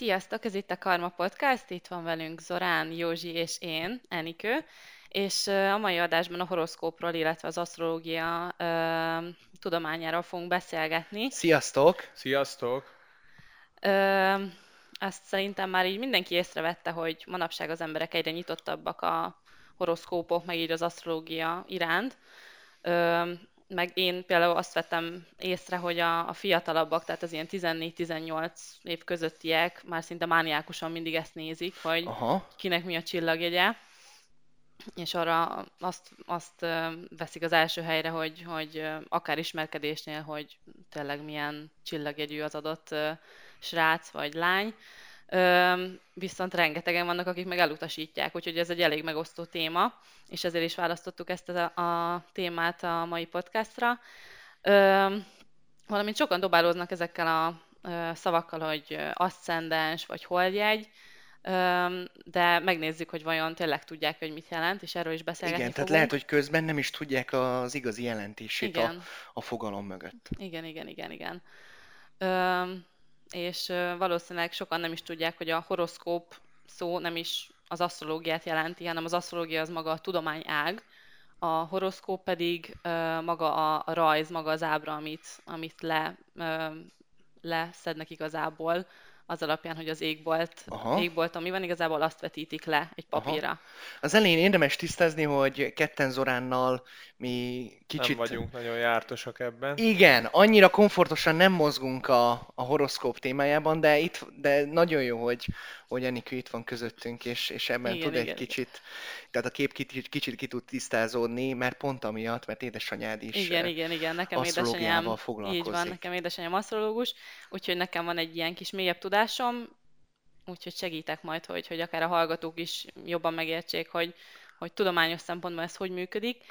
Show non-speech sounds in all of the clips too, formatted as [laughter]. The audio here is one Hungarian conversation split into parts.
Sziasztok, ez itt a Karma Podcast, itt van velünk Zorán, Józsi és én, Enikő, és a mai adásban a horoszkópról, illetve az asztrológia ö, tudományáról fogunk beszélgetni. Sziasztok! Sziasztok! Ö, azt szerintem már így mindenki észrevette, hogy manapság az emberek egyre nyitottabbak a horoszkópok, meg így az asztrológia iránt. Ö, meg én például azt vettem észre, hogy a, a fiatalabbak, tehát az ilyen 14-18 év közöttiek már szinte mániákusan mindig ezt nézik, hogy Aha. kinek mi a csillagjegye, és arra azt, azt veszik az első helyre, hogy, hogy akár ismerkedésnél, hogy tényleg milyen csillagjegyű az adott srác vagy lány. Viszont rengetegen vannak, akik meg elutasítják, úgyhogy ez egy elég megosztó téma, és ezért is választottuk ezt a, a témát a mai podcastra. Valamint sokan dobálóznak ezekkel a szavakkal, hogy aszcendens vagy holdjegy, de megnézzük, hogy vajon tényleg tudják, hogy mit jelent, és erről is beszélgetni Igen, fogunk. tehát lehet, hogy közben nem is tudják az igazi jelentését a, a fogalom mögött. Igen, igen, igen, igen és valószínűleg sokan nem is tudják, hogy a horoszkóp szó nem is az asztrológiát jelenti, hanem az asztrológia az maga a tudomány ág, a horoszkóp pedig maga a rajz, maga az ábra, amit, amit le, leszednek igazából az alapján, hogy az égbolt, Aha. égbolt, ami van, igazából azt vetítik le egy papírra. Aha. Az elején érdemes tisztázni, hogy ketten Zoránnal mi kicsit... Nem vagyunk nagyon jártosak ebben. Igen, annyira komfortosan nem mozgunk a, a horoszkóp témájában, de itt, de nagyon jó, hogy, hogy Enikő itt van közöttünk, és, és ebben igen, tud igen, egy igen. kicsit, tehát a kép kicsit, kicsit ki tud tisztázódni, mert pont amiatt, mert édesanyád is Igen, igen, igen, nekem édesanyám, így van, nekem édesanyám asztrológus, úgyhogy nekem van egy ilyen kis mélyebb tudásom, úgyhogy segítek majd, hogy, hogy akár a hallgatók is jobban megértsék, hogy, hogy tudományos szempontból ez hogy működik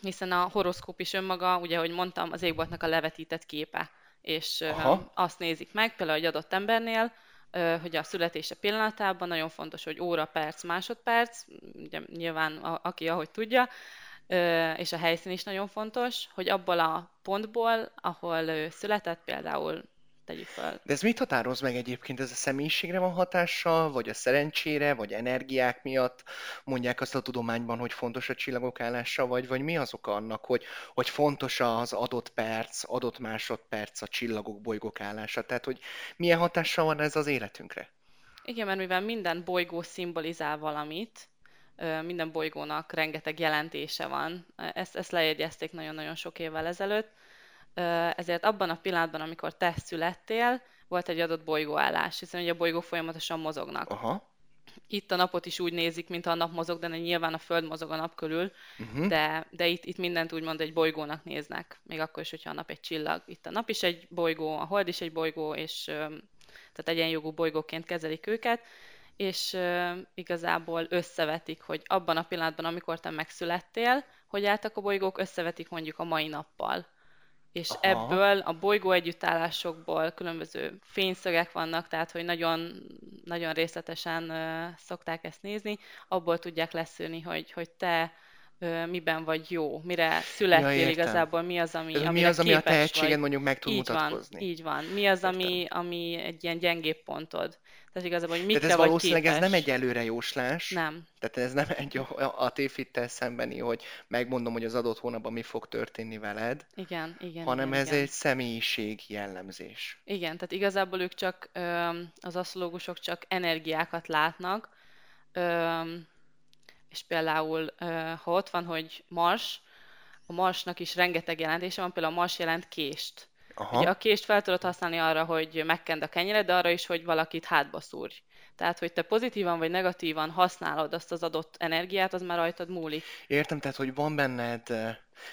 hiszen a horoszkóp is önmaga, ugye, ahogy mondtam, az égboltnak a levetített képe, és Aha. azt nézik meg, például egy adott embernél, hogy a születése pillanatában nagyon fontos, hogy óra, perc, másodperc, ugye nyilván a, aki ahogy tudja, és a helyszín is nagyon fontos, hogy abból a pontból, ahol ő született, például tegyük fel. De ez mit határoz meg egyébként? Ez a személyiségre van hatással, vagy a szerencsére, vagy energiák miatt mondják azt a tudományban, hogy fontos a csillagok állása, vagy, vagy mi az oka annak, hogy, hogy fontos az adott perc, adott másodperc a csillagok, bolygók állása? Tehát, hogy milyen hatással van ez az életünkre? Igen, mert mivel minden bolygó szimbolizál valamit, minden bolygónak rengeteg jelentése van. Ezt, ezt lejegyezték nagyon-nagyon sok évvel ezelőtt, ezért abban a pillanatban, amikor te születtél, volt egy adott bolygóállás, hiszen ugye a bolygók folyamatosan mozognak. Aha. Itt a napot is úgy nézik, mint a nap mozog, de nyilván a Föld mozog a nap körül, uh-huh. de, de itt, itt mindent úgymond egy bolygónak néznek, még akkor is, hogyha a nap egy csillag. Itt a nap is egy bolygó, a hold is egy bolygó, és tehát egyenjogú bolygóként kezelik őket, és igazából összevetik, hogy abban a pillanatban, amikor te megszülettél, hogy álltak a bolygók, összevetik mondjuk a mai nappal és Aha. ebből a bolygó együttállásokból különböző fényszögek vannak, tehát hogy nagyon, nagyon részletesen uh, szokták ezt nézni, abból tudják leszűrni, hogy, hogy te miben vagy jó, mire születtél ja, igazából, mi az, ami, mi az, ami a tehetséged mondjuk meg tud így mutatkozni. Van, így van. Mi az, ami, ami egy ilyen gyengébb pontod. Tehát igazából, hogy mikre Tehát ez valószínűleg képes. ez nem egy előrejóslás. Nem. Tehát ez nem egy a tévhittel szembeni, hogy megmondom, hogy az adott hónapban mi fog történni veled. Igen, igen. Hanem igen, ez igen. egy személyiség jellemzés. Igen, tehát igazából ők csak, az asztrológusok csak energiákat látnak, és például, ha ott van, hogy Mars, a Marsnak is rengeteg jelentése van, például a Mars jelent kést. Aha. Ugye a kést fel tudod használni arra, hogy megkend a kenyeret, de arra is, hogy valakit hátba szúrj. Tehát, hogy te pozitívan vagy negatívan használod azt az adott energiát, az már rajtad múlik. Értem, tehát, hogy van benned...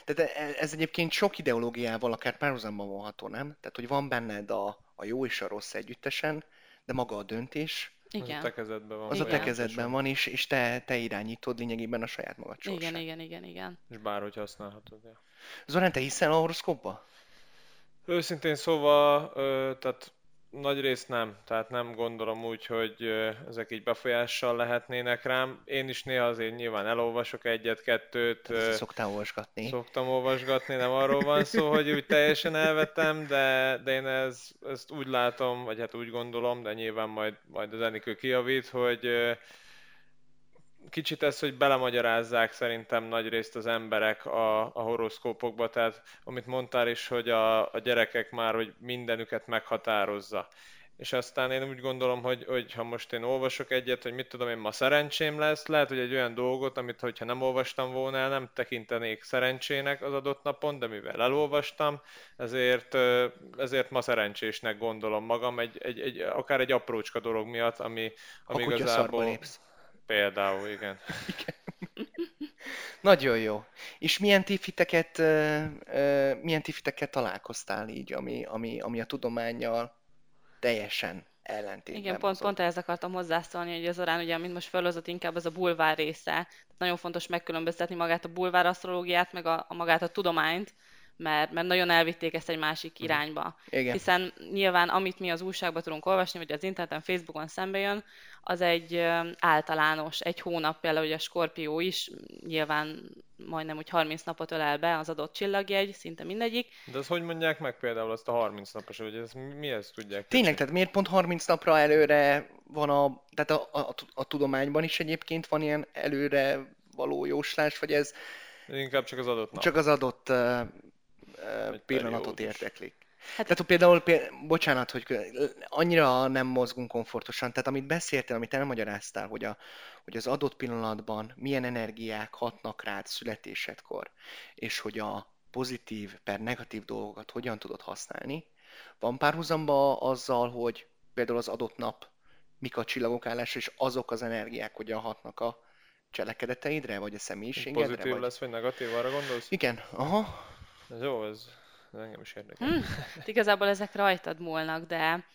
Tehát e, ez egyébként sok ideológiával akár párhuzamban vonható, nem? Tehát, hogy van benned a, a jó és a rossz együttesen, de maga a döntés igen. Az a te kezedben van. Az igen. a te kezedben van, és, és te, te irányítod lényegében a saját magad sorsát. Igen, igen, igen, igen. És bárhogy használhatod. Ja. Zorán, te hiszel a horoszkópba? Őszintén szóval, ö, tehát nagy részt nem, tehát nem gondolom úgy, hogy ezek így befolyással lehetnének rám. Én is néha azért nyilván elolvasok egyet-kettőt, ezt szoktál olvasgatni. szoktam olvasgatni, nem arról van szó, [laughs] hogy úgy teljesen elvetem, de, de én ez, ezt úgy látom, vagy hát úgy gondolom, de nyilván majd, majd az Enikő kijavít, hogy kicsit ez, hogy belemagyarázzák szerintem nagy részt az emberek a, a horoszkópokba, tehát amit mondtál is, hogy a, a gyerekek már, hogy mindenüket meghatározza. És aztán én úgy gondolom, hogy, hogy ha most én olvasok egyet, hogy mit tudom én, ma szerencsém lesz, lehet, hogy egy olyan dolgot, amit hogyha nem olvastam volna el, nem tekintenék szerencsének az adott napon, de mivel elolvastam, ezért, ezért ma szerencsésnek gondolom magam, egy, egy, egy, akár egy aprócska dolog miatt, ami, ami szarba igazából... lépsz. Például, [laughs] igen. Nagyon jó. És milyen tévhiteket, milyen tévhitekkel találkoztál így, ami, ami, ami a tudományjal teljesen ellentétben Igen, pont, pont ehhez akartam hozzászólni, hogy az orán, ugye, amit most felhozott, inkább az a bulvár része. Tehát nagyon fontos megkülönböztetni magát a bulvár asztrológiát, meg a, a magát a tudományt, mert, mert nagyon elvitték ezt egy másik irányba. Igen. Hiszen nyilván, amit mi az újságban tudunk olvasni, vagy az interneten, Facebookon szembe jön, az egy általános, egy hónap, például ugye a Skorpió is, nyilván majdnem úgy 30 napot ölel be az adott csillagjegy, szinte mindegyik. De azt hogy mondják meg például azt a 30 napos, hogy ez mi, ezt tudják? Tényleg, tehát miért pont 30 napra előre van a, tehát a, a, a tudományban is egyébként van ilyen előre való jóslás, vagy ez Inkább csak az adott nap. csak az adott uh, Egy pillanatot periódus. érteklik? Hát- Tehát például, például, bocsánat, hogy annyira nem mozgunk komfortosan, tehát amit beszéltél, amit elmagyaráztál, hogy, a, hogy az adott pillanatban milyen energiák hatnak rád születésedkor, és hogy a pozitív per negatív dolgokat hogyan tudod használni, van párhuzamba azzal, hogy például az adott nap mik a csillagok állása, és azok az energiák hogyan hatnak a cselekedeteidre, vagy a személyiségedre? Pozitív vagy... lesz, vagy negatív, arra gondolsz? Igen, aha. Ez jó, ez, ez engem is érdekel. Hm, hát [laughs] igazából ezek rajtad múlnak, de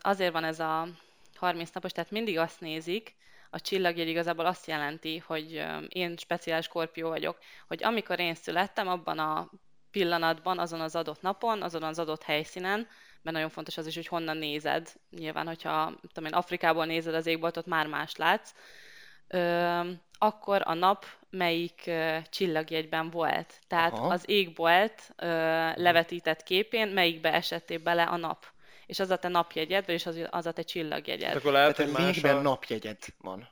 azért van ez a 30 napos, tehát mindig azt nézik, a csillagjegy igazából azt jelenti, hogy én speciális skorpió vagyok, hogy amikor én születtem, abban a pillanatban, azon az adott napon, azon az adott helyszínen, mert nagyon fontos az is, hogy honnan nézed. Nyilván, hogyha tudom én, Afrikából nézed az égboltot, már más látsz. Akkor a nap melyik ö, csillagjegyben volt. Tehát Aha. az égbolt ö, levetített képén melyikbe esettél bele a nap. És az a te napjegyed, vagyis az, az a te csillagjegyed. akkor lehet, Tehát hogy más lényegben a... napjegyed van.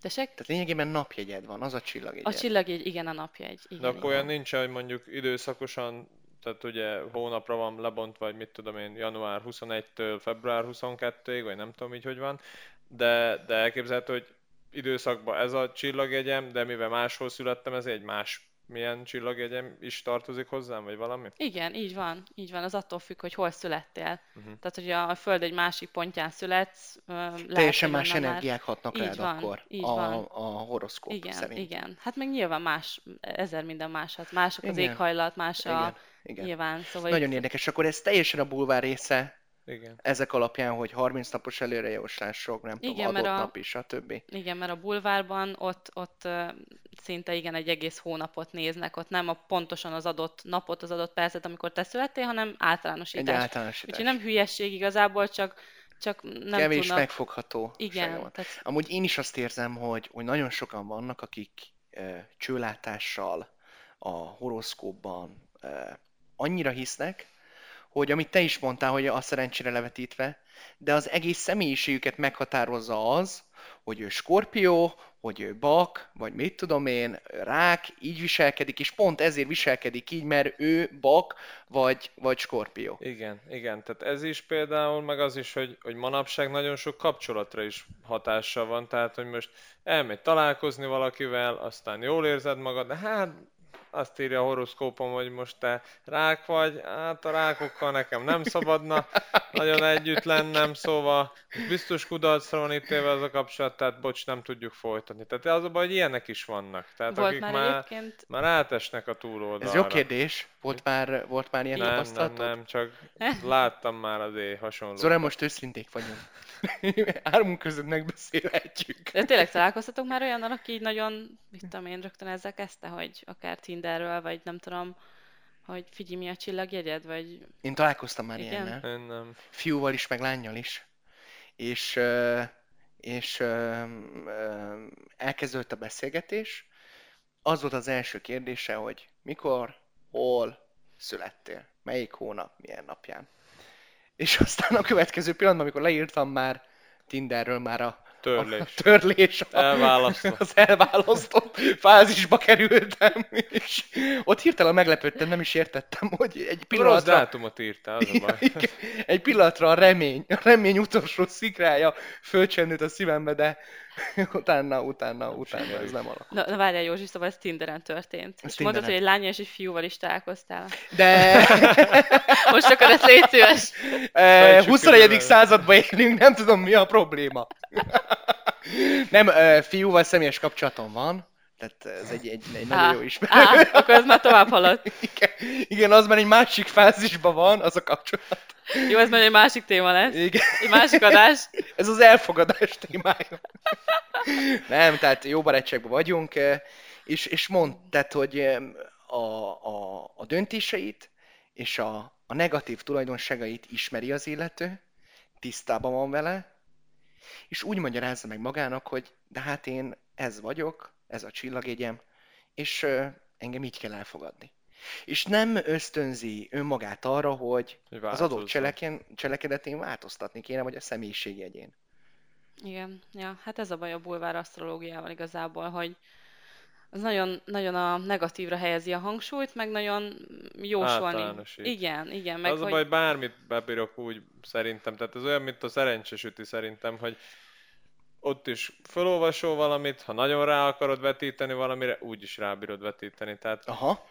Tessék? Tehát lényegében napjegyed van, az a csillagjegyed. A csillagjegy, igen, a napjegy. De Igen, akkor olyan nincs, hogy mondjuk időszakosan, tehát ugye hónapra van lebontva, vagy mit tudom én, január 21-től február 22-ig, vagy nem tudom így, hogy van, de, de elképzelhető, hogy időszakban ez a csillagjegyem, de mivel máshol születtem, ez egy más milyen csillagjegyem is tartozik hozzám, vagy valami? Igen, így van, így van, az attól függ, hogy hol születtél. Uh-huh. Tehát, hogy a Föld egy másik pontján születsz, lehet, Teljesen más onnan már- energiák hatnak Így rád van, akkor így a, van. a horoszkóp Igen, szerint. igen. Hát meg nyilván más, ezer minden más. Hát mások az Igen. éghajlat, más a... Igen, igen. Nyilván, szóval Nagyon itt- érdekes. Akkor ez teljesen a bulvár része Igen. ezek alapján, hogy 30 napos előrejóslások, nem tudom, Igen, adott mert a- nap is, stb. Igen, mert a bulvárban ott, ott szinte igen egy egész hónapot néznek, ott nem a pontosan az adott napot, az adott percet, amikor te születtél, hanem Egy általánosítás. általánosítás. Úgyhogy nem hülyesség igazából, csak, csak nem Kevés tudnak... megfogható. Igen, tehát Amúgy én is azt érzem, hogy, hogy nagyon sokan vannak, akik e, csőlátással a horoszkópban e, annyira hisznek, hogy amit te is mondtál, hogy a szerencsére levetítve, de az egész személyiségüket meghatározza az, hogy ő skorpió, hogy ő bak, vagy mit tudom én, rák, így viselkedik, és pont ezért viselkedik így, mert ő bak, vagy, vagy skorpió. Igen, igen, tehát ez is például, meg az is, hogy, hogy manapság nagyon sok kapcsolatra is hatással van, tehát hogy most elmegy találkozni valakivel, aztán jól érzed magad, de hát azt írja a horoszkópom, hogy most te rák vagy, hát a rákokkal nekem nem szabadna nagyon együtt lennem, szóval biztos kudarcra van ítélve az a kapcsolat, tehát bocs, nem tudjuk folytatni. Tehát az a baj, hogy ilyenek is vannak, tehát volt akik már, már, egyébként... már átesnek a túloldalra. Ez jó kérdés. Volt már, volt már ilyen Nem, nem, tapasztalatod? nem, csak [laughs] láttam már azért hasonló. Zora, most őszinték vagyunk. [laughs] Hármunk között megbeszélhetjük. De tényleg találkoztatok már olyannal, aki így nagyon, mit tudom én, rögtön ezzel kezdte, hogy akár Tinderről, vagy nem tudom, hogy figyelj, mi a csillagjegyed, vagy... Én találkoztam már Igen? ilyennel. Én nem. Fiúval is, meg lányjal is. És, és elkezdődött a beszélgetés. Az volt az első kérdése, hogy mikor, hol születtél, melyik hónap, milyen napján. És aztán a következő pillanatban, amikor leírtam már Tinderről már a Törlés. a [laughs] törlés, Elválasztott. az elválasztott fázisba kerültem, és ott hirtelen meglepődtem, nem is értettem, hogy egy Rossz pillanatra, dátumot írtál, az a baj. Igen, egy pillanatra a remény, a remény utolsó szikrája fölcsendült a szívembe, de utána, utána, utána ez nem alakult. Na, na várjál Józsi, szóval ez Tinderen történt. Ez és mondtad, Tinderen. hogy egy lány és egy fiúval is találkoztál. De [laughs] Most akkor ezt légy szíves. eh, Fejtsük 21. ki században élünk, nem tudom mi a probléma. Nem, fiúval személyes kapcsolatom van, tehát ez egy, egy, egy nagyon Á, jó ismerő. Á, akkor ez már tovább haladt. [laughs] Igen, igen, az már egy másik fázisban van, az a kapcsolat. Jó, ez már egy másik téma lesz. Igen. Egy másik adás. [laughs] Ez az elfogadás témája. [laughs] Nem, tehát jó barátságban vagyunk, és, és mondtad, hogy a, a, a döntéseit és a, a negatív tulajdonságait ismeri az illető, tisztában van vele, és úgy magyarázza meg magának, hogy de hát én ez vagyok, ez a csillagjegyem, és ö, engem így kell elfogadni. És nem ösztönzi önmagát arra, hogy az adott cseleken, cselekedetén változtatni kéne, vagy a személyiségjegyén. Igen, ja, hát ez a baj a bulvár asztrológiával igazából, hogy az nagyon, nagyon a negatívra helyezi a hangsúlyt, meg nagyon jósolni. Igen, igen, meg az hogy... a baj, bármit bebírok úgy szerintem, tehát ez olyan, mint a szerencsésüti szerintem, hogy ott is felolvasol valamit, ha nagyon rá akarod vetíteni valamire, úgy is rábírod vetíteni. Tehát Aha.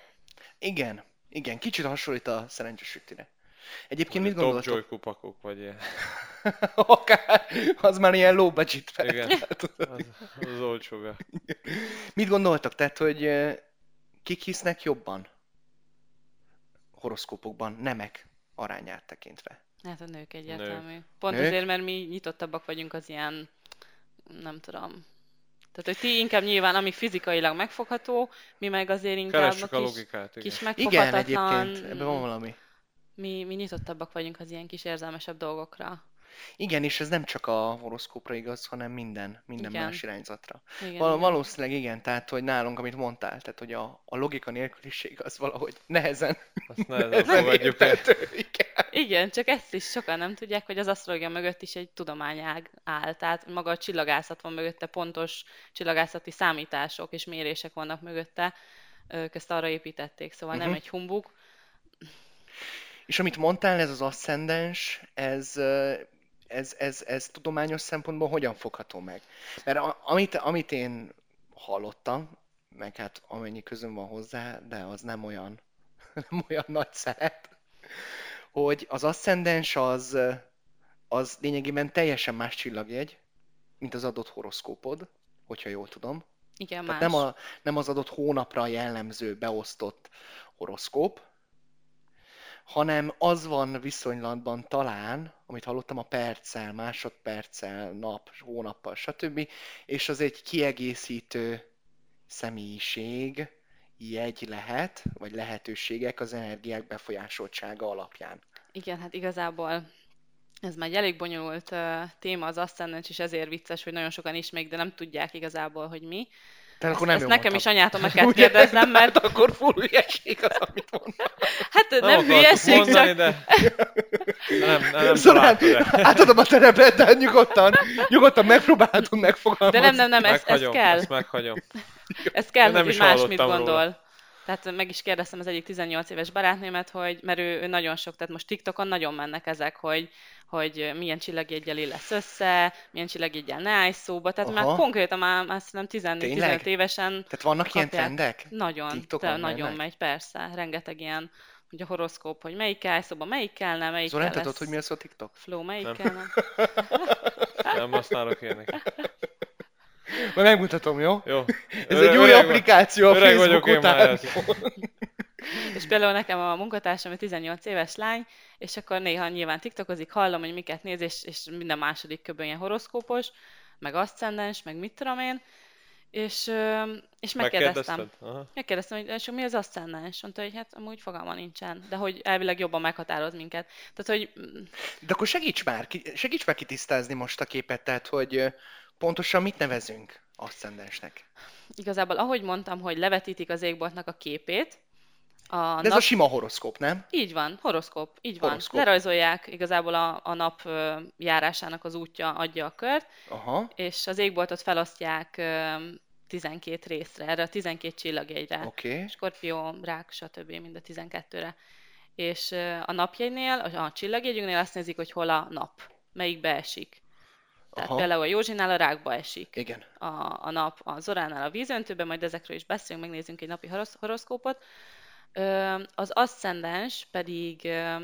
Igen, igen, kicsit hasonlít a szerencsés ütire. Egyébként mit top gondoltok? joy kupakok, vagy ilyen. [laughs] Akár, az már ilyen low budget fel. Igen, [laughs] az, az olcsóbb. Mit gondoltak? Tehát, hogy kik hisznek jobban horoszkópokban, nemek arányát tekintve? Hát a nők egyértelmű. Pont Nők? azért, mert mi nyitottabbak vagyunk az ilyen, nem tudom. Tehát, hogy ti inkább nyilván, ami fizikailag megfogható, mi meg azért inkább Keressük a a kis, logikát, igen. kis Igen, megfoghatatlan... egyébként, ebben van valami. Mi, mi nyitottabbak vagyunk az ilyen kis érzelmesebb dolgokra. Igen, és ez nem csak a horoszkópra igaz, hanem minden, minden Igen. más irányzatra. Igen, Val- igen. valószínűleg igen, tehát, hogy nálunk, amit mondtál, tehát, hogy a, a logika nélküliség az valahogy nehezen, Azt nehezen [laughs] nehezen fogadjuk el. érthető. Igen. Igen, csak ezt is sokan nem tudják, hogy az asztrológia mögött is egy tudományág áll. Tehát maga a csillagászat van mögötte, pontos csillagászati számítások és mérések vannak mögötte. Ők ezt arra építették, szóval nem Mhm. egy humbug. És amit mondtál, ez az aszcendens, ez, ez, ez, ez tudományos szempontból hogyan fogható meg? Mert a, amit, amit én hallottam, meg hát amennyi közön van hozzá, de az nem olyan, [laughs] nem olyan nagy szeret, hogy az aszcendens az, az lényegében teljesen más csillagjegy, mint az adott horoszkópod, hogyha jól tudom. Igen, Tehát más. nem, a, nem az adott hónapra jellemző beosztott horoszkóp, hanem az van viszonylatban talán, amit hallottam a perccel, másodperccel, nap, hónappal, stb. És az egy kiegészítő személyiség, jegy lehet, vagy lehetőségek az energiák befolyásoltsága alapján. Igen, hát igazából ez már egy elég bonyolult uh, téma az aszcendens, és ezért vicces, hogy nagyon sokan ismerik, de nem tudják igazából, hogy mi. Tehát Ezt, akkor nem ezt nekem is anyától meg [laughs] kell kérdeznem, mert Hát akkor full hülyeség az, amit mondtam. hát nem, nem hülyeség, mondani, csak de... nem, nem [laughs] Szóval találtad el. átadom a terepet, de nyugodtan, nyugodtan megpróbáltunk megfogalmazni. de nem, nem, nem, ez, ez Meghagyom, kell. ezt meghagyom. Ez kell, Nem hogy is más mit gondol. róla. Tehát meg is kérdeztem az egyik 18 éves barátnémet, hogy, mert ő, ő nagyon sok, tehát most TikTokon nagyon mennek ezek, hogy, hogy milyen csillagjeggyel lesz össze, milyen csillagjeggyel ne állj szóba, tehát Aha. már konkrétan már, már szerintem 14-15 Tényleg? évesen Tehát vannak ilyen kapják. trendek? nagyon, TikTokon de nagyon mennek? megy, persze, rengeteg ilyen, hogy a horoszkóp, hogy melyik kell szóba, melyik kellene, melyik Zorán, kell tudod, hogy mi az a TikTok? Flow, melyik Nem. kellene. Nem használok ilyenek. Majd megmutatom, jó? Jó. Ez Öreg- egy új öreg- applikáció a öreg Facebook vagyok én már után. És például nekem a munkatársam egy 18 éves lány, és akkor néha nyilván tiktokozik, hallom, hogy miket néz, és, és minden második köbben ilyen horoszkópos, meg aszcendens, meg mit tudom én, És, és megkérdeztem. Megkérdeztem, hogy és mi az aszcendens? Mondta, hogy hát amúgy fogalma nincsen, de hogy elvileg jobban meghatároz minket. Tehát, hogy De akkor segíts már, segíts már kitisztázni most a képet, tehát hogy pontosan mit nevezünk aszcendensnek. igazából ahogy mondtam, hogy levetítik az égboltnak a képét, a De ez nap... a sima horoszkóp, nem? Így van, horoszkóp, így van. Horoszkóp. Lerajzolják igazából a, a nap járásának az útja adja a kört, Aha, és az égboltot felosztják ö, 12 részre, erre a 12 csillagjegyre. Okay. Skorpió, rák, stb. mind a 12-re. És a napjegynél, a csillagjegyünknél azt nézik, hogy hol a nap, melyikbe esik. Tehát Aha. például a Józsinál a rákba esik Igen. a, a nap, a Zoránál a vízöntőben, majd ezekről is beszélünk, megnézzünk egy napi horosz- horoszkópot. Ö, Az aszcendens pedig ö,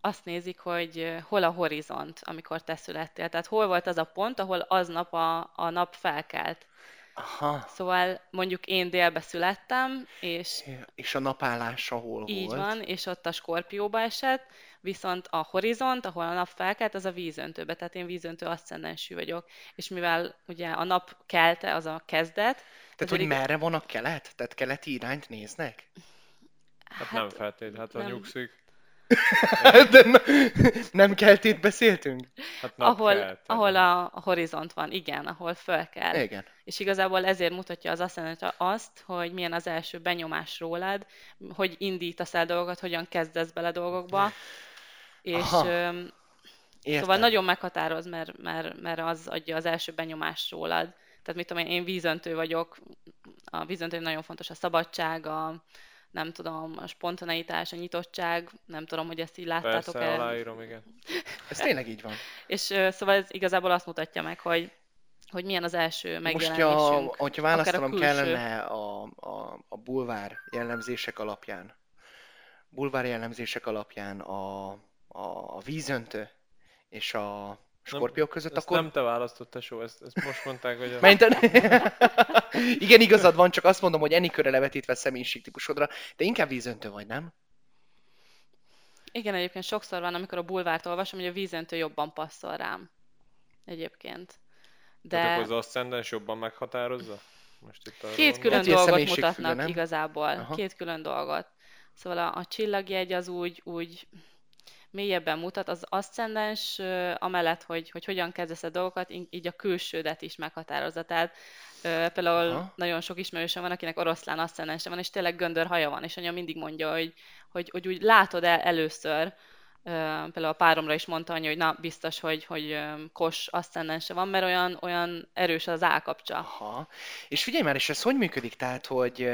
azt nézik, hogy hol a horizont, amikor te születtél. Tehát hol volt az a pont, ahol aznap a, a nap felkelt. Aha. Szóval mondjuk én délbe születtem, és És a napállása hol így volt? van, és ott a skorpióba esett, viszont a horizont, ahol a nap felkelt, az a vízöntőbe, tehát én vízöntő aszcendensű vagyok. És mivel ugye a nap kelte, az a kezdet, Tehát, hogy merre van a kelet? Tehát keleti irányt néznek? Hát, nem feltétlenül, hát nem. nyugszik, [laughs] De n- nem keltét beszéltünk? hát ahol, kelt, ahol a, a horizont van, igen, ahol föl kell. Igen. És igazából ezért mutatja az aszcendens azt, hogy milyen az első benyomás rólad, hogy indítasz el dolgokat, hogyan kezdesz bele dolgokba. És Aha. öm, Értem. szóval nagyon meghatároz, mert, mert, mert az adja az első benyomást rólad. Tehát mit tudom én, én vízöntő vagyok, a vízöntő nagyon fontos a szabadság, a, nem tudom, a spontaneitás, a nyitottság, nem tudom, hogy ezt így láttátok Persze, el. aláírom, igen. Ez tényleg így van. És szóval ez igazából azt mutatja meg, hogy, hogy milyen az első Most, megjelenésünk. ha, hogyha választanom külső. kellene a, a, a bulvár jellemzések alapján, bulvár jellemzések alapján a, a, a vízöntő és a skorpió között, akkor... nem te választott, tesó, ezt, ezt most mondták, hogy a... [laughs] Igen, igazad van, csak azt mondom, hogy Enikőre levetítve a személyiségtípusodra, de inkább vízöntő vagy, nem? Igen, egyébként sokszor van, amikor a bulvárt olvasom, hogy a vízöntő jobban passzol rám. Egyébként. De... Tehát akkor az aszcendens jobban meghatározza? Most itt két külön a dolgot mutatnak nem? igazából. Aha. Két külön dolgot. Szóval a, a csillagjegy az úgy, úgy mélyebben mutat, az aszcendens amellett, hogy, hogy hogyan kezdesz a dolgokat, így a külsődet is meghatározza. Tehát például Aha. nagyon sok ismerősöm van, akinek oroszlán aszcendense van, és tényleg göndör haja van, és anya mindig mondja, hogy, hogy, hogy úgy látod el először, például a páromra is mondta anya, hogy na, biztos, hogy, hogy kos aszcendense van, mert olyan, olyan erős az állkapcsa. Aha. És figyelj már, és ez hogy működik? Tehát, hogy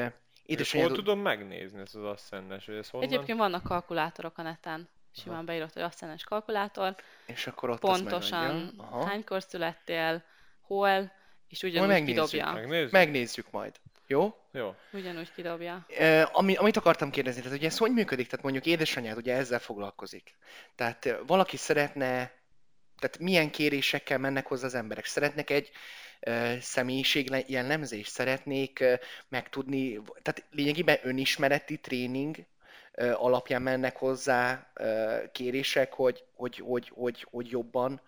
édesanyád... hol tudom megnézni ezt az aszcendens, hogy ez honnan? Egyébként vannak kalkulátorok a neten, simán beírott, hogy aszcendens kalkulátor, És akkor ott pontosan. Aha. hánykor születtél, hol, és ugyanúgy megnézzük. kidobja. Megnézzük? Megnézzük majd. Jó? Jó. Ugyanúgy kidobja. E, ami, amit akartam kérdezni, tehát hogy ez hogy működik? Tehát mondjuk édesanyád ugye ezzel foglalkozik. Tehát valaki szeretne, tehát milyen kérésekkel mennek hozzá az emberek? Szeretnek egy ö, személyiség jellemzést? Szeretnék ö, megtudni, tehát lényegében önismereti tréning alapján mennek hozzá kérések, hogy, hogy, hogy, hogy, hogy jobban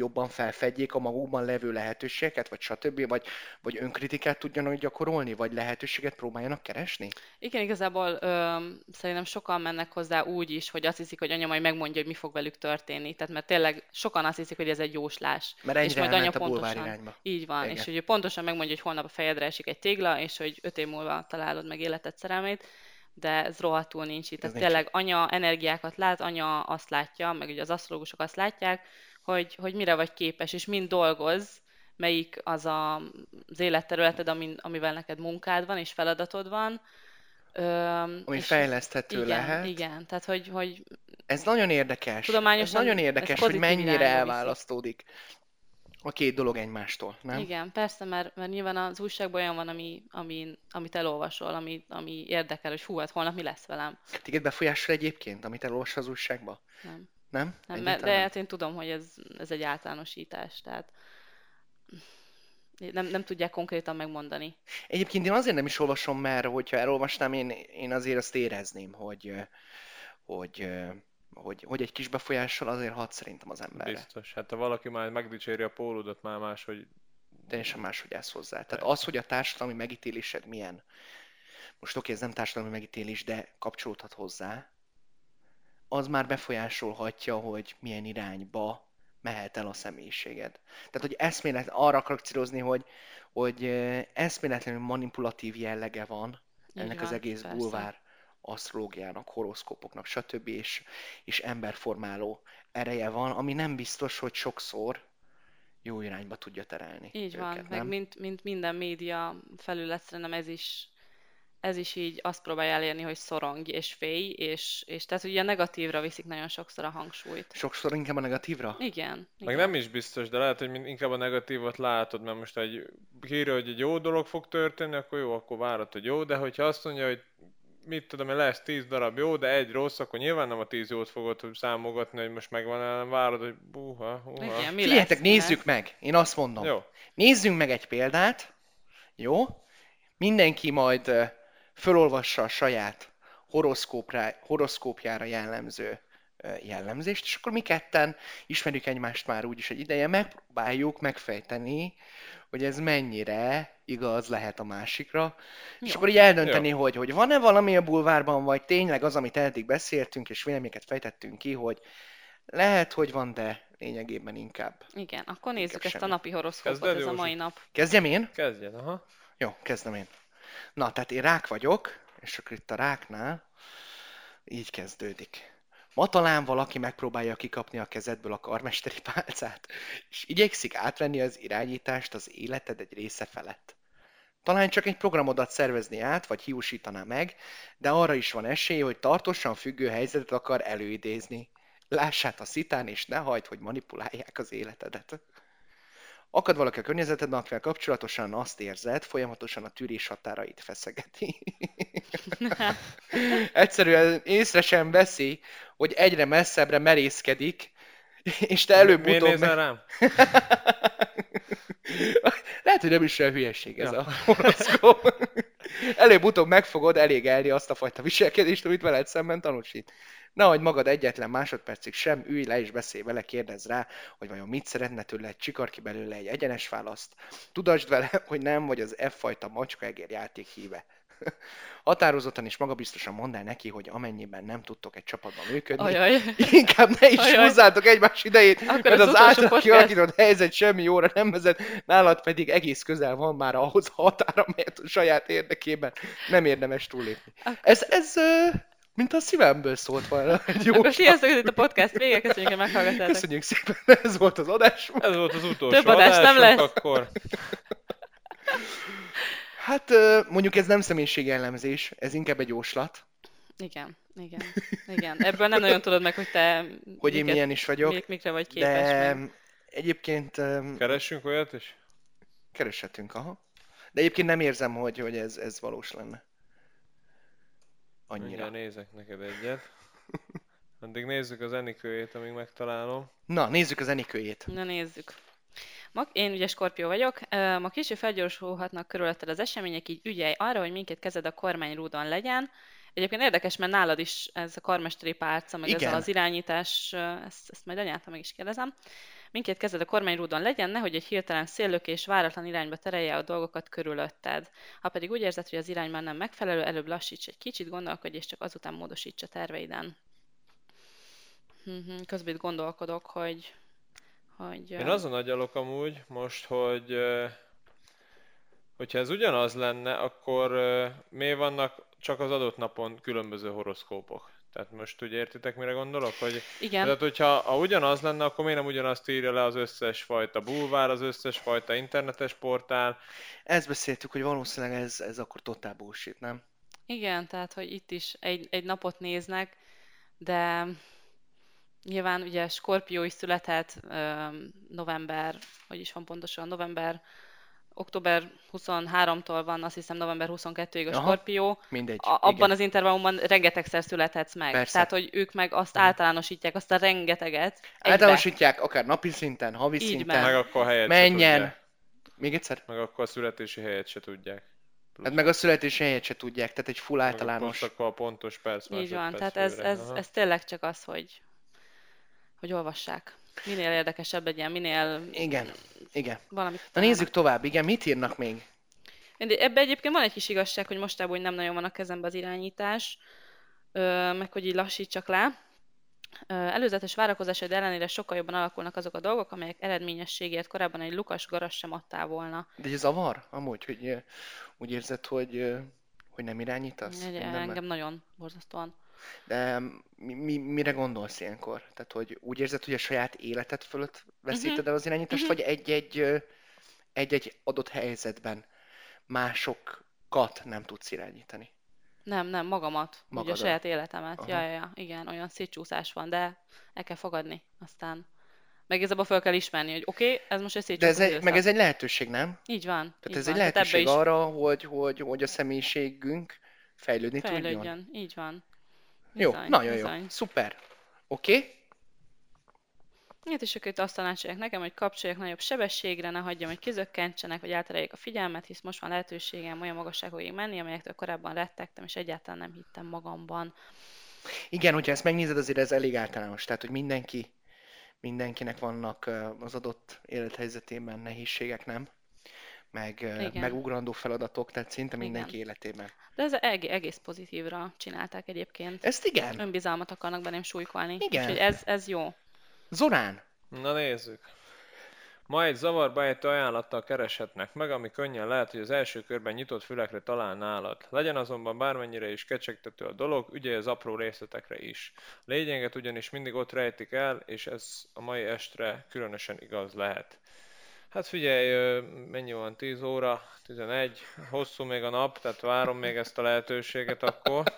jobban felfedjék a magukban levő lehetőségeket, vagy stb., vagy, vagy önkritikát tudjanak gyakorolni, vagy lehetőséget próbáljanak keresni? Igen, igazából ö, szerintem sokan mennek hozzá úgy is, hogy azt hiszik, hogy anya majd megmondja, hogy mi fog velük történni. Tehát mert tényleg sokan azt hiszik, hogy ez egy jóslás. Mert és majd anya a pontosan, irányba. így van, Igen. és hogy ő pontosan megmondja, hogy holnap a fejedre esik egy tégla, és hogy öt év múlva találod meg életed szerelmét, de ez rohadtul nincs itt. Ez Tehát tényleg anya energiákat lát, anya azt látja, meg ugye az asztrológusok azt látják, hogy, hogy mire vagy képes, és mind dolgoz, melyik az a, az életterületed, amin, amivel neked munkád van, és feladatod van. Öm, Ami és- fejleszthető igen, lehet. Igen, tehát hogy, hogy Ez nagyon érdekes. Ez Tudományosan nagyon ez érdekes, hogy pozitív mennyire irányba viszi. A két dolog egymástól, nem? Igen, persze, mert, mert nyilván az újságban olyan van, ami, ami, amit elolvasol, ami, ami érdekel, hogy fú, hát holnap mi lesz velem. Téged befolyásol egyébként, amit elolvas az újságba? Nem. Nem? Nem, mert, de hát én tudom, hogy ez, ez egy általánosítás, tehát nem, nem tudják konkrétan megmondani. Egyébként én azért nem is olvasom, mert hogyha elolvasnám, én, én azért azt érezném, hogy, hogy, hogy, hogy egy kis befolyással azért hat szerintem az emberre. Biztos. Hát ha valaki már megdicséri a pólódot, már más, hogy Teljesen máshogy állsz hozzá. Tehát az, hogy a társadalmi megítélésed milyen, most oké, ez nem társadalmi megítélés, de kapcsolódhat hozzá, az már befolyásolhatja, hogy milyen irányba mehet el a személyiséged. Tehát, hogy eszmélet, arra akarok célozni, hogy, hogy eszméletlenül manipulatív jellege van ennek az van, egész persze. bulvár asztrológiának, horoszkópoknak, stb. És, és emberformáló ereje van, ami nem biztos, hogy sokszor jó irányba tudja terelni Így van, őket, meg nem? mint, mint minden média felület, szerintem ez is, ez is így azt próbálja elérni, hogy szorong és félj, és, és tehát ugye a negatívra viszik nagyon sokszor a hangsúlyt. Sokszor inkább a negatívra? Igen, Meg igen. nem is biztos, de lehet, hogy inkább a negatívot látod, mert most egy hírja, hogy egy jó dolog fog történni, akkor jó, akkor várod, hogy jó, de hogyha azt mondja, hogy mit tudom én, lesz 10 darab jó, de egy rossz, akkor nyilván nem a 10 jót fogod számogatni, hogy most megvan, hanem várod, hogy buha, buha. Igen, mi Figyeljetek, lesz, nézzük meg! Én azt mondom. Jó. Nézzünk meg egy példát, jó? Mindenki majd fölolvassa a saját horoszkópra, horoszkópjára jellemző jellemzést, és akkor mi ketten ismerjük egymást már úgyis egy ideje, megpróbáljuk megfejteni, hogy ez mennyire igaz lehet a másikra, és Jó. akkor így eldönteni, hogy, hogy van-e valami a bulvárban, vagy tényleg az, amit eddig beszéltünk, és véleményeket fejtettünk ki, hogy lehet, hogy van, de lényegében inkább. Igen, akkor nézzük Inkább ezt a semmi. napi horoszkópot, ez a mai nap. Kezdjem én? Kezdjen, aha. Jó, kezdem én. Na, tehát én rák vagyok, és akkor itt a ráknál így kezdődik. Ma talán valaki megpróbálja kikapni a kezedből a karmesteri [laughs] pálcát, és igyekszik átvenni az irányítást az életed egy része felett. Talán csak egy programodat szervezni át, vagy hiúsítaná meg, de arra is van esély, hogy tartósan függő helyzetet akar előidézni. Lássát a szitán, és ne hagyd, hogy manipulálják az életedet. Akad valaki a környezetedben, akivel kapcsolatosan azt érzed, folyamatosan a tűrés határait feszegeti. [laughs] Egyszerűen észre sem veszi, hogy egyre messzebbre merészkedik, és te Miért előbb-utóbb... nézel rám? [laughs] Lehet, hogy nem is olyan hülyeség ez Ja. a horoszkóp. Előbb-utóbb megfogod elégelni azt a fajta viselkedést, amit veled szemben tanúsít. Nehogy magad egyetlen másodpercig sem ülj le és beszélj vele, kérdezz rá, hogy vajon mit szeretne tőle, csikar ki belőle egy egyenes választ. Tudasd vele, hogy nem vagy az F-fajta macska egér játék híve. [laughs] Határozottan és magabiztosan mondd el neki, hogy amennyiben nem tudtok egy csapatban működni, Ajaj. inkább ne is Ajaj. húzzátok egymás idejét, Akkor mert az az által kialakított helyzet semmi jóra nem vezet, nálad pedig egész közel van már ahhoz a határa, amelyet a saját érdekében nem érdemes túllépni. Ez, ez ö, mint a szívemből szólt volna. Egy jó Akkor sziasztok, itt a podcast vége, köszönjük, hogy meghallgattátok. Köszönjük szépen, ez volt az adás. Ez volt az utolsó Több adás nem adásunk, lesz. akkor Hát mondjuk ez nem személyiségjellemzés, ez inkább egy jóslat, Igen, igen, igen. Ebből nem nagyon tudod meg, hogy te hogy én miket- milyen is vagyok, mik, mikre vagy képes. de meg. egyébként keressünk olyat is? kereshetünk, aha. De egyébként nem érzem, hogy, hogy ez, ez valós lenne. Annyira. Mindjárt nézek neked egyet. Addig nézzük az Enikőjét, amíg megtalálom. Na, nézzük az Enikőjét. Na nézzük. Ma, én ugye Skorpió vagyok. Ma később felgyorsulhatnak körülötted az események, így ügyelj arra, hogy minket kezed a kormányrúdon legyen. Egyébként érdekes, mert nálad is ez a karmesteri pálca, meg Igen. ez az irányítás, ezt, ezt majd anyától meg is kérdezem. Mindkét kezed a kormányrúdon legyen, nehogy egy hirtelen széllökés váratlan irányba terelje a dolgokat körülötted. Ha pedig úgy érzed, hogy az irány már nem megfelelő, előbb lassíts egy kicsit, gondolkodj, és csak azután módosíts a terveiden. Mhm, Közben itt gondolkodok, hogy... hogy Én azon agyalok amúgy most, hogy hogyha ez ugyanaz lenne, akkor ö, miért vannak csak az adott napon különböző horoszkópok? Tehát most úgy értitek, mire gondolok? Hogy, Igen, tehát, hogyha ha ugyanaz lenne, akkor miért nem ugyanazt írja le az összes fajta bulvár, az összes fajta internetes portál? Ezt beszéltük, hogy valószínűleg ez, ez akkor totál bullshit, nem? igen, tehát, hogy itt is egy, egy napot néznek, de nyilván ugye Skorpió is született öm, november, hogy is van pontosan, november, október 23-tól van, azt hiszem november 22-ig a Aha, Skorpió, Mindegy. a, abban igen. az intervallumban rengetegszer születhetsz meg. Persze. Tehát, hogy ők meg azt általánosítják, azt a rengeteget egybe. Általánosítják akár napi szinten, havi Így szinten. Meg akkor helyet Menjen! Még egyszer? Meg akkor a születési helyet se tudják. Plusz. Hát meg a születési helyet se tudják, tehát egy full Meg általános. Most akkor a pontos perc Így van, tehát ez, ez, Aha. ez tényleg csak az, hogy, hogy olvassák. Minél érdekesebb legyen, minél Igen, igen. valamit Na nézzük tovább, igen, mit írnak még? Ebben egyébként van egy kis igazság, hogy mostában úgy nem nagyon van a kezembe az irányítás, meg hogy így lassítsak le. Előzetes várakozásaid ellenére sokkal jobban alakulnak azok a dolgok, amelyek eredményességért korábban egy lukas garas sem adtál volna. De ez zavar? Amúgy, hogy úgy érzed, hogy, hogy nem irányítasz? Egy, engem nagyon borzasztóan. De mi, mi, mire gondolsz ilyenkor? Tehát, hogy úgy érzed, hogy a saját életed fölött veszíted el az irányítást, Mhm. vagy egy-egy, egy-egy adott helyzetben másokat nem tudsz irányítani? Nem, nem, magamat. Ugye a saját életemet. Aha. Ja, ja, ja, igen, olyan szétcsúszás van, de el kell fogadni. Aztán meg igazából fel kell ismerni, hogy oké, okay, ez most egy De ez egy, meg ez egy lehetőség, nem? Így van. Tehát így ez van. egy Tehát lehetőség is arra, hogy, hogy, hogy a személyiségünk fejlődni tudjon. fejlődjön. Így van. Jó, Bizony, nagyon bizony. jó. Szuper. Oké? Okay? Hát és akkor itt azt tanácsolják nekem, hogy kapcsoljak nagyobb sebességre, ne hagyjam, hogy kizökkentsenek, vagy eltereljék a figyelmet, hisz most van lehetőségem olyan magasságokig menni, amelyektől korábban rettegtem, és egyáltalán nem hittem magamban. Igen, hogyha ezt megnézed, azért ez elég általános. Tehát, hogy mindenki, mindenkinek vannak az adott élethelyzetében nehézségek, nem? Meg Igen. megugrandó feladatok, tehát szinte Igen. mindenki életében. De ez eg- egész pozitívra csinálták egyébként. Ezt igen. Önbizalmat akarnak bennem súlykolni. Igen. Úgyhogy ez, ez jó. Zorán, Na nézzük. Ma egy zavarba ejtő ajánlattal kereshetnek meg, ami könnyen lehet, hogy az első körben nyitott fülekre talál nálad. Legyen azonban bármennyire is kecsegtető a dolog, ügyelj az apró részletekre is. Lényeget ugyanis mindig ott rejtik el, és ez a mai estre különösen igaz lehet. Hát figyelj, mennyi van? 10 óra, 11, hosszú még a nap, tehát várom még ezt a lehetőséget akkor. [laughs]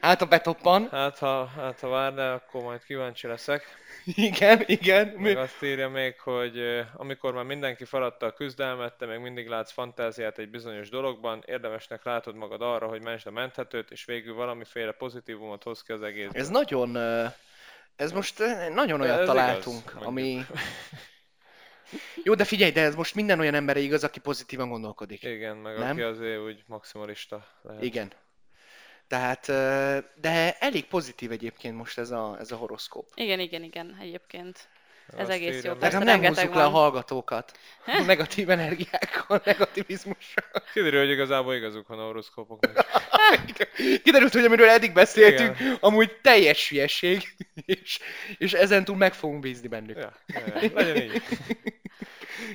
hát a betoppan. Hát ha, hát ha várnál, akkor majd kíváncsi leszek. Igen, igen. Meg azt írja még, hogy amikor már mindenki feladta a küzdelmet, te még mindig látsz fantáziát egy bizonyos dologban, érdemesnek látod magad arra, hogy mentsd a menthetőt, és végül valamiféle pozitívumot hoz ki az egészből. Ez nagyon, ez most nagyon olyat ez igaz, találtunk, mondjuk. ami... [laughs] Jó, de figyelj, de ez most minden olyan emberre igaz, aki pozitívan gondolkodik. Igen, meg Nem? aki azért úgy maximalista lehet. Igen. Tehát, de elég pozitív egyébként most ez a, ez a horoszkóp. Igen, igen, igen, egyébként. Ez Azt egész jó. Persze nem húzzuk le a van. hallgatókat. Negatív energiákkal, negativizmussal. Kiderül, hogy igazából igazuk van a horoszkópoknak. [laughs] Kiderült, hogy amiről eddig beszéltünk, Igen. amúgy teljes hülyeség, és, és ezentúl meg fogunk bízni bennük. Ja, ja, ja, legyen így.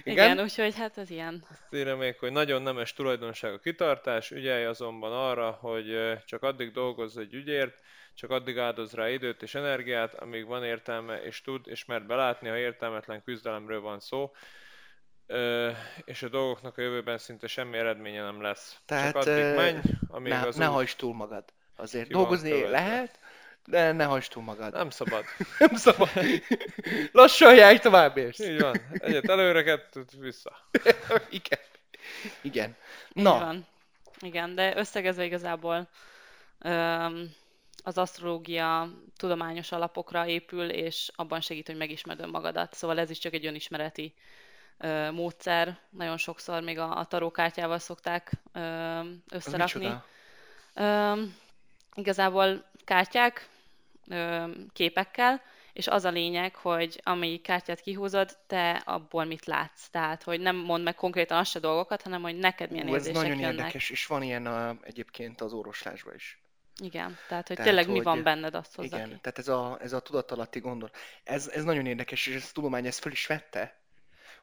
Igen, úgyhogy hát ez ilyen. Azt írja még, hogy nagyon nemes tulajdonság a kitartás, ügyelj azonban arra, hogy csak addig dolgozz egy ügyért, csak addig áldoz rá időt és energiát, amíg van értelme, és tud, és mert belátni, ha értelmetlen küzdelemről van szó, ö, és a dolgoknak a jövőben szinte semmi eredménye nem lesz. Tehát, csak addig ö, menj, amíg Ne, az ne hajtsd túl magad. Azért ki dolgozni követve. lehet, de ne hajtsd túl magad. Nem szabad. [laughs] Nem szabad. Lassan járj, tovább érsz. Így van. Egyet előre, kettőt vissza. [laughs] Igen. Igen. Így Na, van. Igen, de összegezve igazából öm, az asztrológia tudományos alapokra épül, és abban segít, hogy megismerd önmagadat. Szóval ez is csak egy önismereti ö, módszer. Nagyon sokszor még a, a tarókártyával szokták ö, összerakni. Öm, igazából kártyák öm, képekkel, és az a lényeg, hogy amelyik kártyát kihúzod, te abból mit látsz. Tehát, hogy nem mond meg konkrétan azt se dolgokat, hanem hogy neked milyen Ú, ez érzések nagyon jönnek. érdekes, és van ilyen a, egyébként az orvoslásban is. Igen, tehát, hogy Tehát, tényleg mi hogy- van benned, azt hozza Igen, ki. tehát ez a, ez a tudatalatti gondol. Ez, ez nagyon érdekes, és ez a tudomány ezt föl is vette,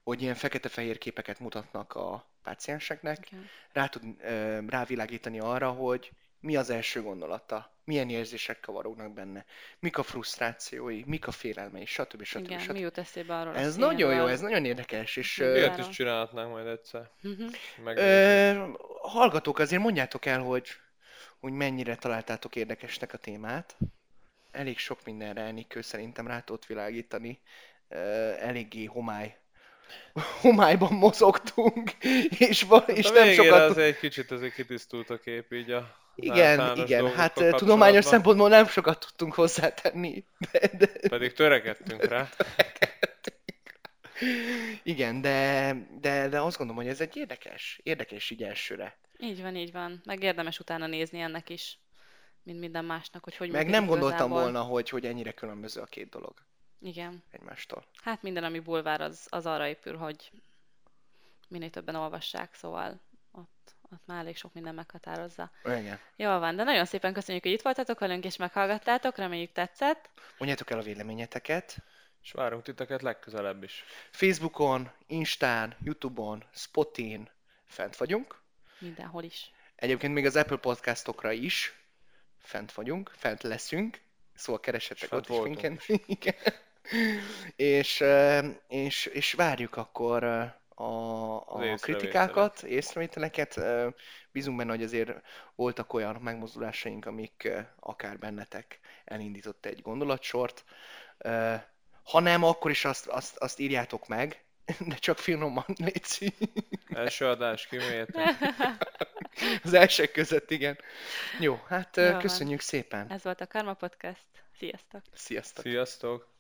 hogy ilyen fekete-fehér képeket mutatnak a pácienseknek, Igen. rá tud rávilágítani arra, hogy mi az első gondolata, milyen érzések kavarognak benne, mik a frusztrációi, mik a félelmei, stb. stb. Igen, stb. mi jut eszébe arról a Ez nagyon jó, ez nagyon érdekes, és Várom. is csinálhatnánk majd egyszer. Megnézni. ö, hallgatók, azért mondjátok el, hogy, hogy mennyire találtátok érdekesnek a témát. Elég sok mindenre Enikő szerintem rá tudott világítani. Eléggé homály [laughs] homályban mozogtunk, [laughs] és, val- és a nem sokat... azért egy kicsit azért kitisztult a kép így a Igen, igen, hát tudományos szempontból nem sokat tudtunk hozzátenni. De, de, Pedig [laughs] törekedtünk rá. igen, de, de, de azt gondolom, hogy ez egy érdekes, érdekes így elsőre. Így van, így van. Meg érdemes utána nézni ennek is. mint minden másnak, hogy hogy Meg nem gondoltam igazából. volna, hogy, hogy ennyire különböző a két dolog Igen. egymástól. Hát minden, ami bulvár, az, az arra épül, hogy minél többen olvassák, szóval ott, ott már elég sok minden meghatározza. Igen. Jól van, de nagyon szépen köszönjük, hogy itt voltatok velünk és meghallgattátok, reméljük tetszett. Mondjátok el a véleményeteket. És várunk titeket legközelebb is. Facebookon, Instán, Youtube-on, Spotin fent vagyunk. Mindenhol is. Egyébként még az Apple podcastokra is fent vagyunk, fent leszünk, szóval keresetek ott is minket. [laughs] Igen. és, és, és várjuk akkor a, Az a észrevételek. kritikákat, észrevételeket. Bízunk benne, hogy azért voltak olyan megmozdulásaink, amik akár bennetek elindított egy gondolatsort. Ha nem, akkor is azt, azt, azt írjátok meg, [laughs] de csak finoman, létszi. Első adás kimélte. [laughs] Az elsők között, igen. Jó, hát Jó Jó, van. köszönjük szépen. Ez volt a Karma Podcast. Sziasztok! Sziasztok. Sziasztok!